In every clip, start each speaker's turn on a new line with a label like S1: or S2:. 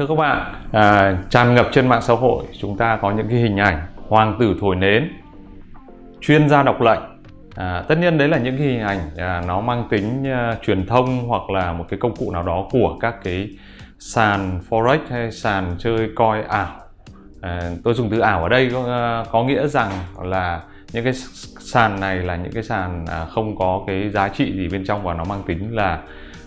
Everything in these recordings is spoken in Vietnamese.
S1: Thưa các bạn, à, tràn ngập trên mạng xã hội chúng ta có những cái hình ảnh hoàng tử thổi nến, chuyên gia đọc lệnh. À, tất nhiên đấy là những cái hình ảnh à, nó mang tính à, truyền thông hoặc là một cái công cụ nào đó của các cái sàn forex hay sàn chơi coi ảo. À, tôi dùng từ ảo ở đây có, à, có nghĩa rằng là những cái sàn này là những cái sàn à, không có cái giá trị gì bên trong và nó mang tính là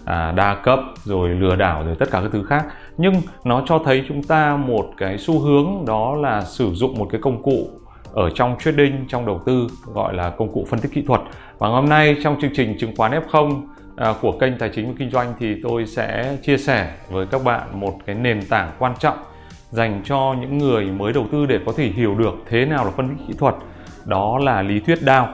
S1: à, đa cấp rồi lừa đảo rồi tất cả các thứ khác. Nhưng nó cho thấy chúng ta một cái xu hướng đó là sử dụng một cái công cụ ở trong trading trong đầu tư gọi là công cụ phân tích kỹ thuật. Và hôm nay trong chương trình chứng khoán F0 à, của kênh tài chính và kinh doanh thì tôi sẽ chia sẻ với các bạn một cái nền tảng quan trọng dành cho những người mới đầu tư để có thể hiểu được thế nào là phân tích kỹ thuật đó là lý thuyết Dao,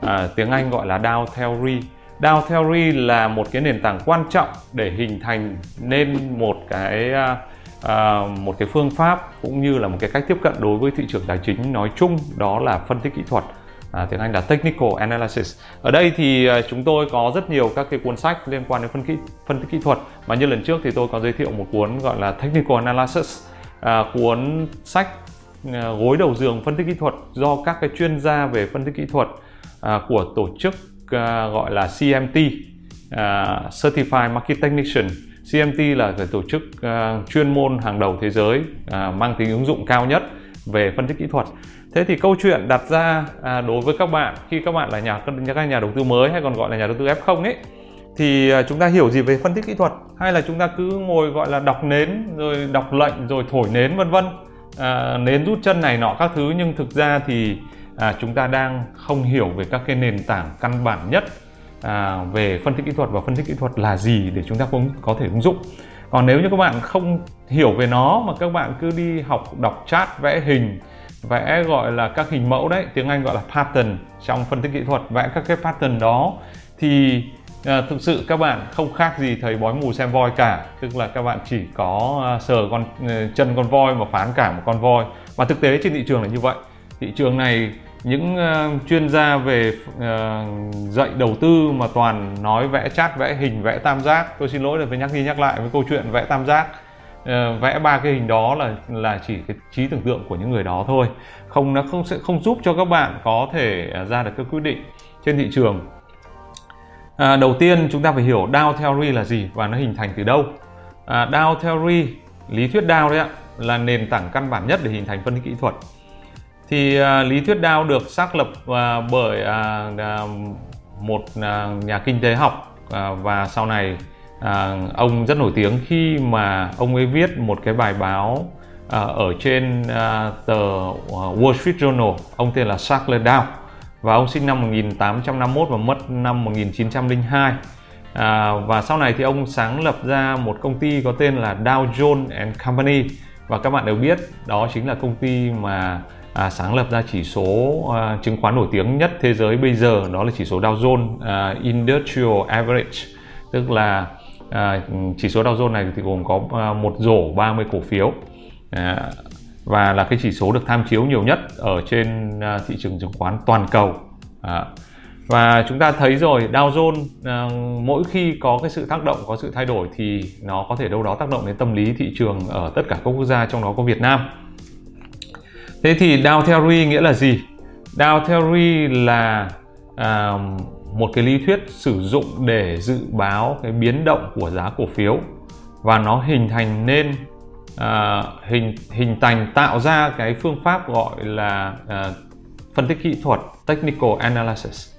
S1: à, tiếng Anh gọi là Dao Theory. Dao Theory là một cái nền tảng quan trọng để hình thành nên một cái à, à, một cái phương pháp cũng như là một cái cách tiếp cận đối với thị trường tài chính nói chung đó là phân tích kỹ thuật. À, tiếng Anh là technical analysis. Ở đây thì à, chúng tôi có rất nhiều các cái cuốn sách liên quan đến phân tích phân tích kỹ thuật mà như lần trước thì tôi có giới thiệu một cuốn gọi là technical analysis à, cuốn sách À, gối đầu giường phân tích kỹ thuật do các cái chuyên gia về phân tích kỹ thuật à, của tổ chức à, gọi là CMT à, Certified Market Technician. CMT là cái tổ chức chuyên môn hàng đầu thế giới mang tính ứng dụng cao nhất về phân tích kỹ thuật. Thế thì câu chuyện đặt ra à, đối với các bạn khi các bạn là nhà các nhà đầu tư mới hay còn gọi là nhà đầu tư F0 ấy thì chúng ta hiểu gì về phân tích kỹ thuật? Hay là chúng ta cứ ngồi gọi là đọc nến rồi đọc lệnh rồi thổi nến vân vân? À, nến rút chân này nọ các thứ nhưng thực ra thì à, chúng ta đang không hiểu về các cái nền tảng căn bản nhất à, về phân tích kỹ thuật và phân tích kỹ thuật là gì để chúng ta cũng có thể ứng dụng. Còn nếu như các bạn không hiểu về nó mà các bạn cứ đi học đọc chat vẽ hình vẽ gọi là các hình mẫu đấy tiếng anh gọi là pattern trong phân tích kỹ thuật vẽ các cái pattern đó thì à, thực sự các bạn không khác gì thầy bói mù xem voi cả. Tức là các bạn chỉ có à, sờ con ờ, chân con voi mà phán cả một con voi. Và thực tế trên thị trường là như vậy. Thị trường này những uh, chuyên gia về uh, dạy đầu tư mà toàn nói vẽ chát vẽ hình vẽ tam giác. Tôi xin lỗi là phải nhắc đi nhắc lại với câu chuyện vẽ tam giác. Uh, vẽ ba cái hình đó là là chỉ cái trí tưởng tượng của những người đó thôi. Không nó không sẽ không giúp cho các bạn có thể à, ra được các quyết định trên thị trường à, đầu tiên chúng ta phải hiểu Dow Theory là gì và nó hình thành từ đâu. À, Dow Theory lý thuyết Dow đấy ạ là nền tảng căn bản nhất để hình thành phân tích kỹ thuật. Thì à, lý thuyết Dow được xác lập à, bởi à, à, một à, nhà kinh tế học à, và sau này à, ông rất nổi tiếng khi mà ông ấy viết một cái bài báo à, ở trên à, tờ à, Wall Street Journal ông tên là Charles Dow và ông sinh năm 1851 và mất năm 1902 à, và sau này thì ông sáng lập ra một công ty có tên là Dow Jones and Company. Và các bạn đều biết đó chính là công ty mà à, sáng lập ra chỉ số à, chứng khoán nổi tiếng nhất thế giới bây giờ đó là chỉ số Dow Jones à, Industrial Average. Tức là à, chỉ số Dow Jones này thì gồm có à, một rổ 30 cổ phiếu. À, và là cái chỉ số được tham chiếu nhiều nhất ở trên à, thị trường chứng khoán toàn cầu. À, và chúng ta thấy rồi Dow Jones à, mỗi khi có cái sự tác động có sự thay đổi thì nó có thể đâu đó tác động đến tâm lý thị trường ở tất cả các quốc gia trong đó có Việt Nam. Thế thì Dow Theory nghĩa là gì? Dow Theory là à, một cái lý thuyết sử dụng để dự báo cái biến động của giá cổ phiếu. Và nó hình thành nên à, hình hình thành tạo ra cái phương pháp gọi là à, phân tích kỹ thuật technical analysis.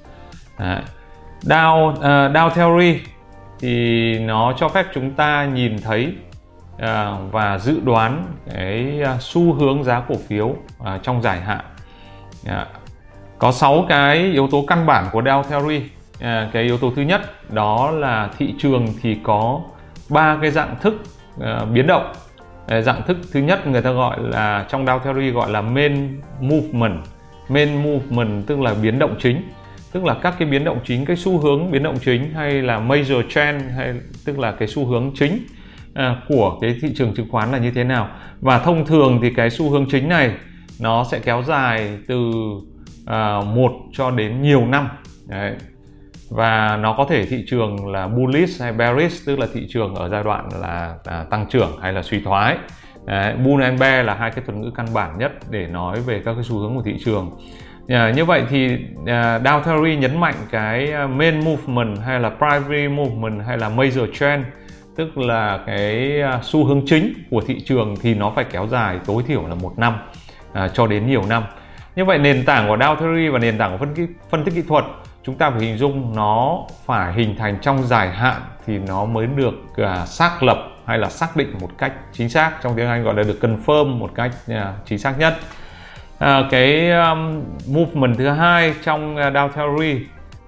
S1: À, Dow uh, Dow theory thì nó cho phép chúng ta nhìn thấy uh, và dự đoán cái uh, xu hướng giá cổ phiếu uh, trong dài hạn. Có 6 cái yếu tố căn bản của Dow Theory. Cái yếu tố thứ nhất đó là thị trường thì có ba cái dạng thức biến động dạng thức thứ nhất người ta gọi là trong Dow Theory gọi là main movement. Main movement tức là biến động chính. Tức là các cái biến động chính cái xu hướng biến động chính hay là major trend hay tức là cái xu hướng chính À, của cái thị trường chứng khoán là như thế nào. Và thông thường thì cái xu hướng chính này nó sẽ kéo dài từ à, một cho đến nhiều năm. Đấy và nó có thể thị trường là bullish hay bearish tức là thị trường ở giai đoạn là, à, tăng trưởng hay là suy thoái Đấy, bull and bear là hai cái thuật ngữ căn bản nhất để nói về các cái xu hướng của thị trường À, như vậy thì à, Dow Theory nhấn mạnh cái à, main movement hay là primary movement hay là major trend tức là cái à, xu hướng chính của thị trường thì nó phải kéo dài tối thiểu là một năm à, cho đến nhiều năm. Như vậy nền tảng của Dow Theory và nền tảng của phân, phân tích kỹ thuật chúng ta phải hình dung nó phải hình thành trong dài hạn thì nó mới được uh, xác lập hay là xác định một cách chính xác. Trong tiếng Anh gọi là được confirm một cách uh, chính xác nhất. À, cái um, movement thứ hai trong uh, Dow Theory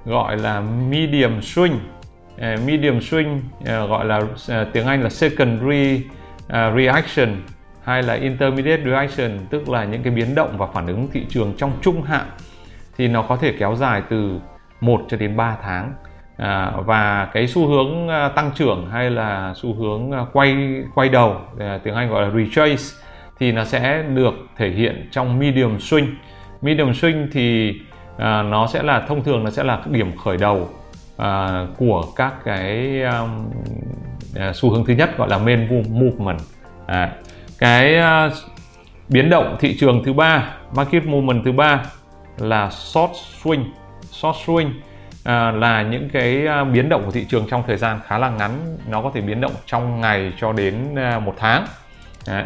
S1: gọi là medium swing. Uh, medium swing uh, gọi là uh, tiếng Anh là secondary uh, reaction hay là intermediate reaction tức là những cái biến động và phản ứng thị trường trong trung hạn. Thì nó có thể kéo dài từ 1 cho đến 3 tháng. À, và cái xu hướng à, tăng trưởng hay là xu hướng à, quay quay đầu à, tiếng Anh gọi là retrace thì nó sẽ được thể hiện trong medium swing. Medium swing thì à, nó sẽ là thông thường nó sẽ là điểm khởi đầu à, của các cái um, xu hướng thứ nhất gọi là main movement. À, cái biến động thị trường thứ ba market movement thứ ba là short swing short swing à, là những cái à, biến động của thị trường trong thời gian khá là ngắn. Nó có thể biến động trong ngày cho đến à, một tháng. Đấy.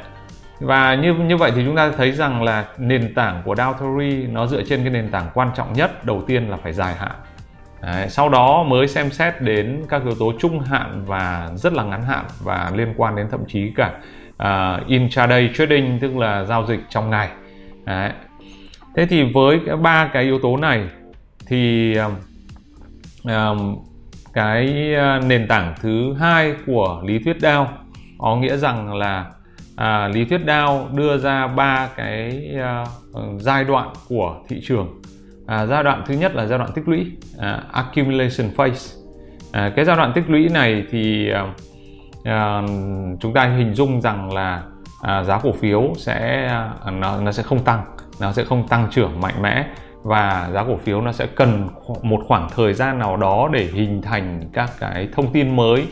S1: Và như như vậy thì chúng ta thấy rằng là nền tảng của Dow Theory nó dựa trên cái nền tảng quan trọng nhất đầu tiên là phải dài hạn. Đấy, sau đó mới xem xét đến các yếu tố trung hạn và rất là ngắn hạn và liên quan đến thậm chí cả uh, intraday trading tức là giao dịch trong ngày. Đấy. thế thì với ba cái yếu tố này thì um, um cái à, nền tảng thứ hai của lý thuyết Dow có nghĩa rằng là à, lý thuyết Dow đưa ra ba cái à, ờ, giai đoạn của thị trường. À, giai đoạn thứ nhất là giai đoạn tích lũy à, accumulation phase. À, cái giai đoạn tích lũy này thì à, à, chúng ta hình dung rằng là à, giá cổ phiếu sẽ à, nó, nó sẽ không tăng nó sẽ không tăng trưởng mạnh mẽ và giá cổ phiếu nó sẽ cần một khoảng thời gian nào đó để hình thành các cái thông tin mới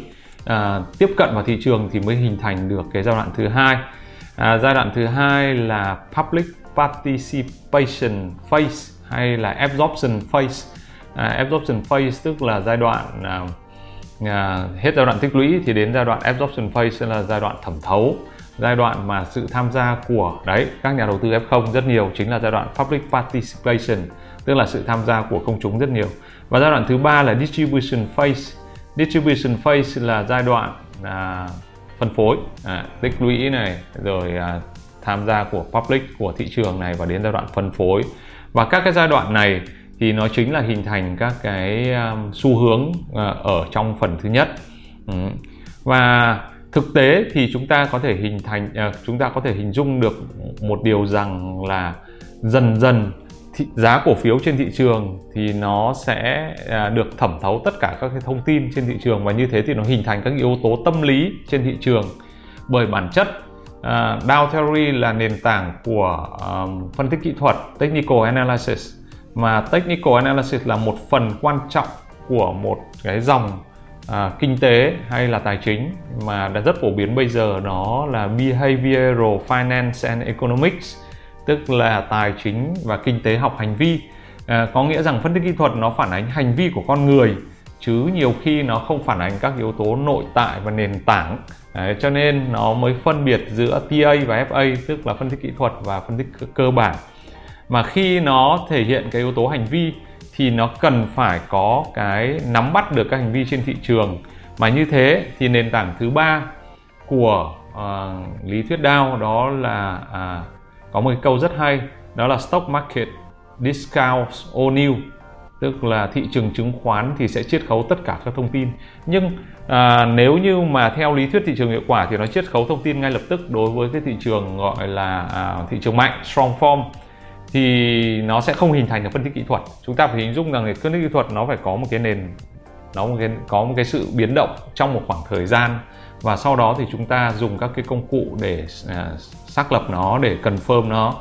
S1: à, tiếp cận vào thị trường thì mới hình thành được cái giai đoạn thứ hai. À, giai đoạn thứ hai là public participation phase hay là absorption phase. À, absorption phase tức là giai đoạn à, à, hết giai đoạn tích lũy thì đến giai đoạn absorption phase là giai đoạn thẩm thấu giai đoạn mà sự tham gia của đấy các nhà đầu tư F0 rất nhiều chính là giai đoạn public participation tức là sự tham gia của công chúng rất nhiều. Và giai đoạn thứ ba là distribution phase. Distribution phase là giai đoạn à, phân phối à, tích lũy này rồi à, tham gia của public của thị trường này và đến giai đoạn phân phối. Và các cái giai đoạn này thì nó chính là hình thành các cái um, xu hướng uh, ở trong phần thứ nhất. Ừ. và thực tế thì chúng ta có thể hình thành à, chúng ta có thể hình dung được một điều rằng là dần dần thị, giá cổ phiếu trên thị trường thì nó sẽ à, được thẩm thấu tất cả các cái thông tin trên thị trường và như thế thì nó hình thành các yếu tố tâm lý trên thị trường. Bởi bản chất à, Dow Theory là nền tảng của um, phân tích kỹ thuật technical analysis. Mà technical analysis là một phần quan trọng của một cái dòng à, kinh tế hay là tài chính mà đã rất phổ biến bây giờ nó là behavioral finance and economics tức là tài chính và kinh tế học hành vi. À, có nghĩa rằng phân tích kỹ thuật nó phản ánh hành vi của con người chứ nhiều khi nó không phản ánh các yếu tố nội tại và nền tảng. Đấy, cho nên nó mới phân biệt giữa TA và FA tức là phân tích kỹ thuật và phân tích cơ bản. Mà khi nó thể hiện cái yếu tố hành vi thì nó cần phải có cái nắm bắt được các hành vi trên thị trường. Mà như thế thì nền tảng thứ ba của uh, lý thuyết Dow đó là uh, có một cái câu rất hay đó là stock market discounts all new. Tức là thị trường chứng khoán thì sẽ chiết khấu tất cả các thông tin. Nhưng à, nếu như mà theo lý thuyết thị trường hiệu quả thì nó chiết khấu thông tin ngay lập tức đối với cái thị trường gọi là à, thị trường mạnh strong form thì nó sẽ không hình thành được phân tích kỹ thuật. Chúng ta phải hình dung rằng phân tích kỹ thuật nó phải có một cái nền nó một cái, có một cái sự biến động trong một khoảng thời gian. Và sau đó thì chúng ta dùng các cái công cụ để à, xác lập nó để confirm nó.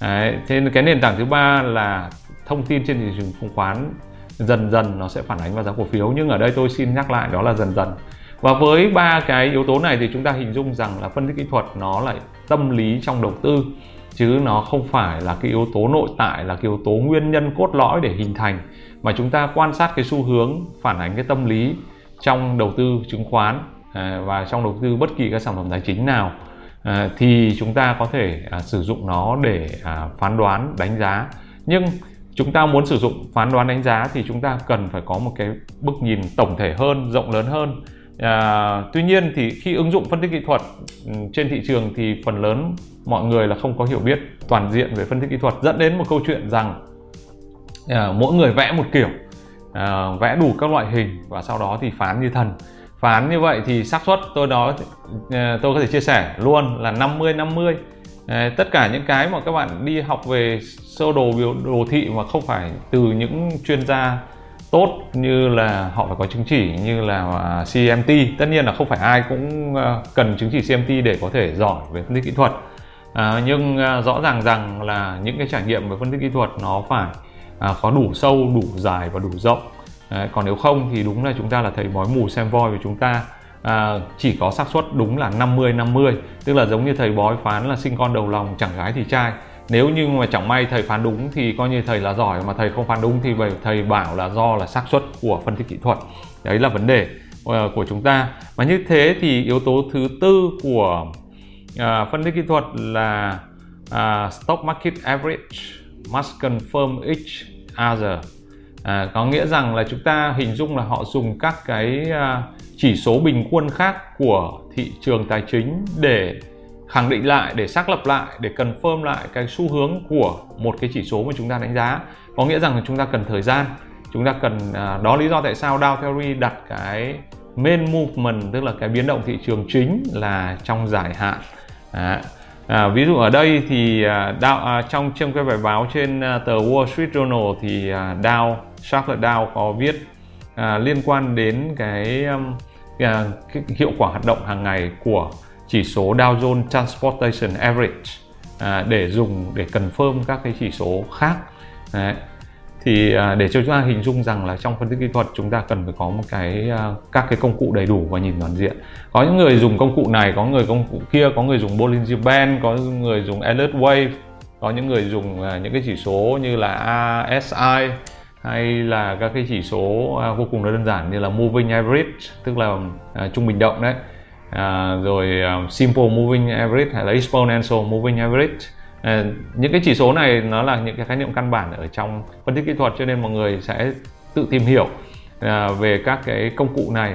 S1: Đấy, thế nên cái nền tảng thứ ba là thông tin trên thị trường chứng khoán dần dần nó sẽ phản ánh vào giá cổ phiếu. Nhưng ở đây tôi xin nhắc lại đó là dần dần. Và với ba cái yếu tố này thì chúng ta hình dung rằng là phân tích kỹ thuật nó lại tâm lý trong đầu tư chứ nó không phải là cái yếu tố nội tại, là cái yếu tố nguyên nhân cốt lõi để hình thành. Mà chúng ta quan sát cái xu hướng phản ánh cái tâm lý trong đầu tư chứng khoán à, và trong đầu tư bất kỳ các sản phẩm tài chính nào à, thì chúng ta có thể à, sử dụng nó để phán đoán, đánh giá. Nhưng chúng ta muốn sử dụng phán đoán, đánh giá thì chúng ta cần phải có một cái bức nhìn tổng thể hơn, rộng lớn hơn à, tuy nhiên thì khi ứng dụng phân tích kỹ thuật ừ, trên thị trường thì phần lớn mọi người là không có hiểu biết toàn diện về phân tích kỹ thuật dẫn đến một câu chuyện rằng à, mỗi người vẽ một kiểu à, vẽ đủ các loại hình và sau đó thì phán như thần. Phán như vậy thì xác suất tôi đó à, tôi có thể chia sẻ luôn là 50 50 à, tất cả những cái mà các bạn đi học về sơ đồ biểu đồ thị mà không phải từ những chuyên gia tốt như là họ phải có chứng chỉ như là à, CMT tất nhiên là không phải ai cũng à, cần chứng chỉ CMT để có thể giỏi về phân tích kỹ thuật. À, nhưng à, rõ ràng rằng là những cái trải nghiệm về phân tích kỹ thuật nó phải à, có đủ sâu đủ dài và đủ rộng. À, còn nếu không thì đúng là chúng ta là thầy bói mù xem voi của chúng ta à, chỉ có xác suất đúng là 50 50 tức là giống như thầy bói phán là sinh con đầu lòng chẳng gái thì trai nếu như mà chẳng may thầy phán đúng thì coi như thầy là giỏi mà thầy không phán đúng thì thầy bảo là do là xác suất của phân tích kỹ thuật. Đấy là vấn đề ờ, của chúng ta. Và như thế thì yếu tố thứ tư của à, phân tích kỹ thuật là à, stock market average must confirm each other. À, có nghĩa rằng là chúng ta hình dung là họ dùng các cái uh, chỉ số bình quân khác của thị trường tài chính để khẳng định lại để xác lập lại để cần confirm lại cái xu hướng của một cái chỉ số mà chúng ta đánh giá. Có nghĩa rằng là chúng ta cần thời gian chúng ta cần à, đó lý do tại sao Dow Theory đặt cái main movement tức là cái biến động thị trường chính là trong dài hạn. À, à, ví dụ ở đây thì à, Dow, à, trong trong cái bài báo trên à, tờ Wall Street Journal thì à, Dow Charles Dow có viết à, liên quan đến cái, um, à, cái hiệu quả hoạt động hàng ngày của chỉ số Dow Jones Transportation Average à, để dùng để confirm các cái chỉ số khác. Đấy. thì à, để cho chúng ta hình dung rằng là trong phân tích kỹ thuật chúng ta cần phải có một cái à, các cái công cụ đầy đủ và nhìn toàn diện. Có những người dùng công cụ này có người công cụ kia có người dùng Bollinger Band có người dùng Elliott Wave có những người dùng à, những cái chỉ số như là ASI hay là các cái chỉ số à, vô cùng đơn giản như là moving average tức là à, trung bình động đấy à, rồi uh, simple moving average hay là exponential moving average. À, những cái chỉ số này nó là những cái khái niệm căn bản ở trong phân tích kỹ thuật cho nên mọi người sẽ tự tìm hiểu à, về các cái công cụ này.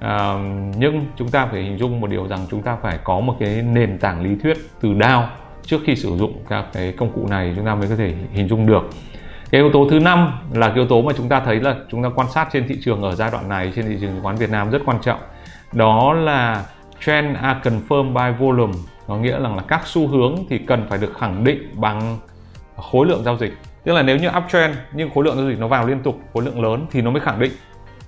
S1: À, nhưng chúng ta phải hình dung một điều rằng chúng ta phải có một cái nền tảng lý thuyết từ DAO trước khi sử dụng các cái công cụ này chúng ta mới có thể hình dung được. Cái yếu tố thứ năm là cái yếu tố mà chúng ta thấy là chúng ta quan sát trên thị trường ở giai đoạn này trên thị trường chứng khoán Việt Nam rất quan trọng đó là trend are confirmed by volume. Có nghĩa rằng là các xu hướng thì cần phải được khẳng định bằng khối lượng giao dịch. Tức là nếu như uptrend nhưng khối lượng giao dịch nó vào liên tục khối lượng lớn thì nó mới khẳng định.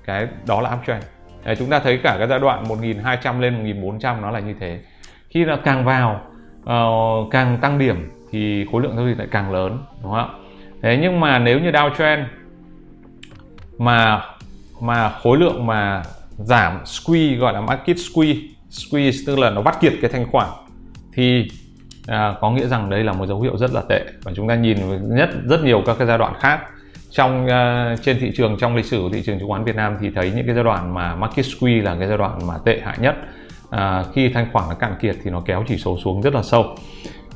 S1: Cái đó là uptrend. Đấy, chúng ta thấy cả cái giai đoạn 1200 lên 1400 nó là như thế. Khi nó càng vào uh, càng tăng điểm thì khối lượng giao dịch lại càng lớn đúng không thế nhưng mà nếu như downtrend mà mà khối lượng mà giảm squeeze gọi là market squeeze. Squeeze tức là nó vắt kiệt cái thanh khoản. Thì à, có nghĩa rằng đây là một dấu hiệu rất là tệ. Và chúng ta nhìn nhất rất nhiều các cái giai đoạn khác. Trong uh, trên thị trường trong lịch sử của thị trường chứng khoán Việt Nam thì thấy những cái giai đoạn mà market squeeze là cái giai đoạn mà tệ hại nhất. À, khi thanh khoản nó cạn kiệt thì nó kéo chỉ số xuống rất là sâu.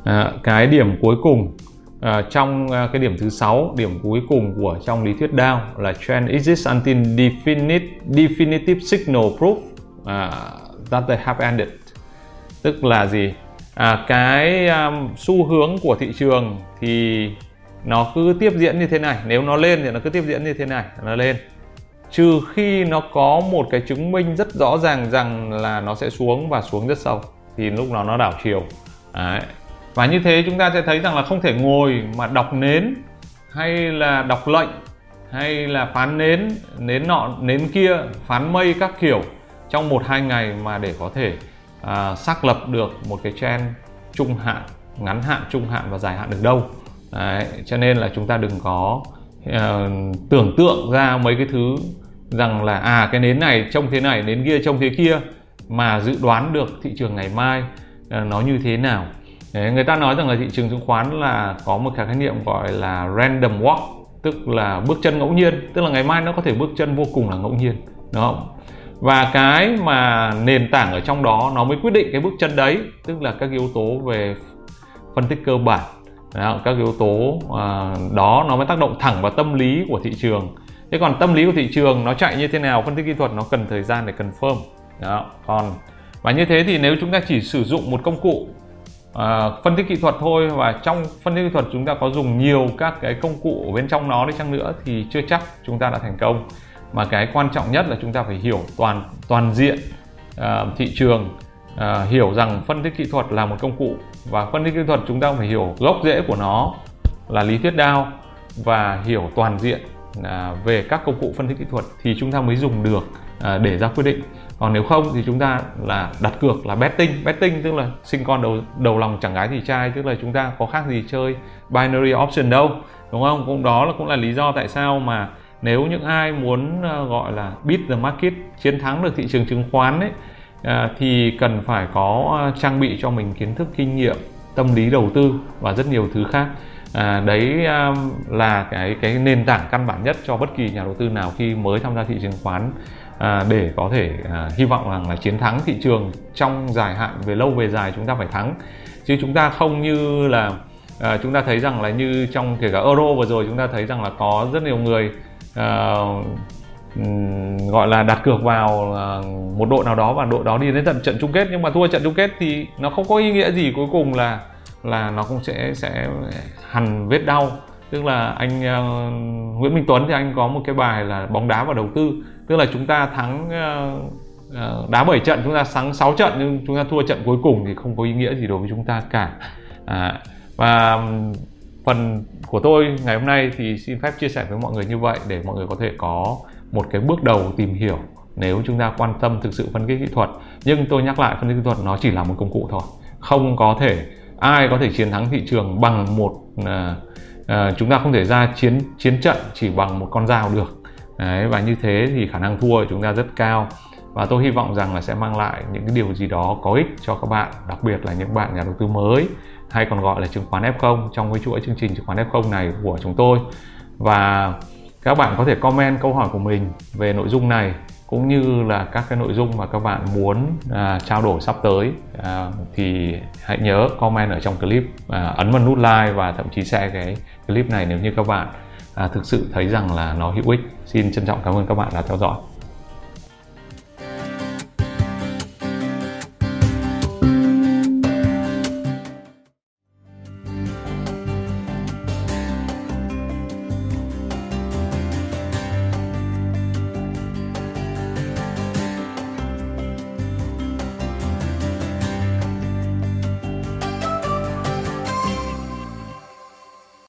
S1: À, cái điểm cuối cùng À, trong à, cái điểm thứ sáu, điểm cuối cùng của trong lý thuyết Dow là trend exists until definite, definitive signal proof à, that they have ended. Tức là gì? À, cái um, xu hướng của thị trường thì nó cứ tiếp diễn như thế này. Nếu nó lên thì nó cứ tiếp diễn như thế này, nó lên. Trừ khi nó có một cái chứng minh rất rõ ràng rằng là nó sẽ xuống và xuống rất sâu thì lúc đó nó đảo chiều. Đấy và như thế chúng ta sẽ thấy rằng là không thể ngồi mà đọc nến hay là đọc lệnh hay là phán nến nến nọ nến kia phán mây các kiểu trong một hai ngày mà để có thể à, xác lập được một cái trend trung hạn ngắn hạn trung hạn và dài hạn được đâu. Đấy, cho nên là chúng ta đừng có uh, tưởng tượng ra mấy cái thứ rằng là à cái nến này trông thế này nến kia trông thế kia mà dự đoán được thị trường ngày mai uh, nó như thế nào. Đấy, người ta nói rằng là thị trường chứng khoán là có một cái khái niệm gọi là random walk tức là bước chân ngẫu nhiên tức là ngày mai nó có thể bước chân vô cùng là ngẫu nhiên đúng không? Và cái mà nền tảng ở trong đó nó mới quyết định cái bước chân đấy tức là các yếu tố về phân tích cơ bản. Đó, các yếu tố à, đó nó mới tác động thẳng vào tâm lý của thị trường. Thế còn tâm lý của thị trường nó chạy như thế nào phân tích kỹ thuật nó cần thời gian để confirm. Đó còn và như thế thì nếu chúng ta chỉ sử dụng một công cụ uh, phân tích kỹ thuật thôi và trong phân tích kỹ thuật chúng ta có dùng nhiều các cái công cụ ở bên trong nó đi chăng nữa thì chưa chắc chúng ta đã thành công. Mà cái quan trọng nhất là chúng ta phải hiểu toàn toàn diện uh, thị trường uh, hiểu rằng phân tích kỹ thuật là một công cụ và phân tích kỹ thuật chúng ta phải hiểu gốc rễ của nó là lý thuyết đao và hiểu toàn diện uh, về các công cụ phân tích kỹ thuật thì chúng ta mới dùng được uh, để ra quyết định còn nếu không thì chúng ta là đặt cược là betting. Betting tức là sinh con đầu đầu lòng chẳng gái thì trai tức là chúng ta có khác gì chơi binary option đâu đúng không? Cũng đó là cũng là lý do tại sao mà nếu những ai muốn ờ, gọi là beat the market chiến thắng được thị trường chứng khoán ấy ờ, thì cần phải có ờ, trang bị cho mình kiến thức kinh nghiệm tâm lý đầu tư và rất nhiều thứ khác. À, đấy um, là cái cái nền tảng căn bản nhất cho bất kỳ nhà đầu tư nào khi mới tham gia thị trường chứng khoán à, để có thể à, hy vọng rằng là chiến thắng thị trường trong dài hạn về lâu về dài chúng ta phải thắng. Chứ chúng ta không như là à, chúng ta thấy rằng là như trong kể cả euro vừa rồi chúng ta thấy rằng là có rất nhiều người à, gọi là đặt cược vào một đội nào đó và đội đó đi đến tận trận chung kết. Nhưng mà thua trận chung kết thì nó không có ý nghĩa gì cuối cùng là là nó cũng sẽ sẽ hằn vết đau. Tức là anh uh, Nguyễn Minh Tuấn thì anh có một cái bài là bóng đá và đầu tư tức là chúng ta thắng ờ, ờ, đá 7 trận chúng ta thắng 6 trận nhưng chúng ta thua trận cuối cùng thì không có ý nghĩa gì đối với chúng ta cả. À, và phần của tôi ngày hôm nay thì xin phép chia sẻ với mọi người như vậy để mọi người có thể có một cái bước đầu tìm hiểu nếu chúng ta quan tâm thực sự phân tích kỹ thuật. Nhưng tôi nhắc lại phân tích kỹ thuật nó chỉ là một công cụ thôi. Không có thể ai có thể chiến thắng thị trường bằng một uh, uh, chúng ta không thể ra chiến chiến trận chỉ bằng một con dao được. Đấy, và như thế thì khả năng thua của chúng ta rất cao. Và tôi hy vọng rằng là sẽ mang lại những cái điều gì đó có ích cho các bạn đặc biệt là những bạn nhà đầu tư mới hay còn gọi là chứng khoán F0 trong cái chuỗi chương trình chứng khoán F0 này của chúng tôi. Và các bạn có thể comment câu hỏi của mình về nội dung này cũng như là các cái nội dung mà các bạn muốn à, trao đổi sắp tới. À, thì hãy nhớ comment ở trong clip à, ấn vào nút like và thậm chí share cái clip này nếu như các bạn à, thực sự thấy rằng là nó hữu ích. Xin trân trọng cảm ơn các bạn đã theo dõi.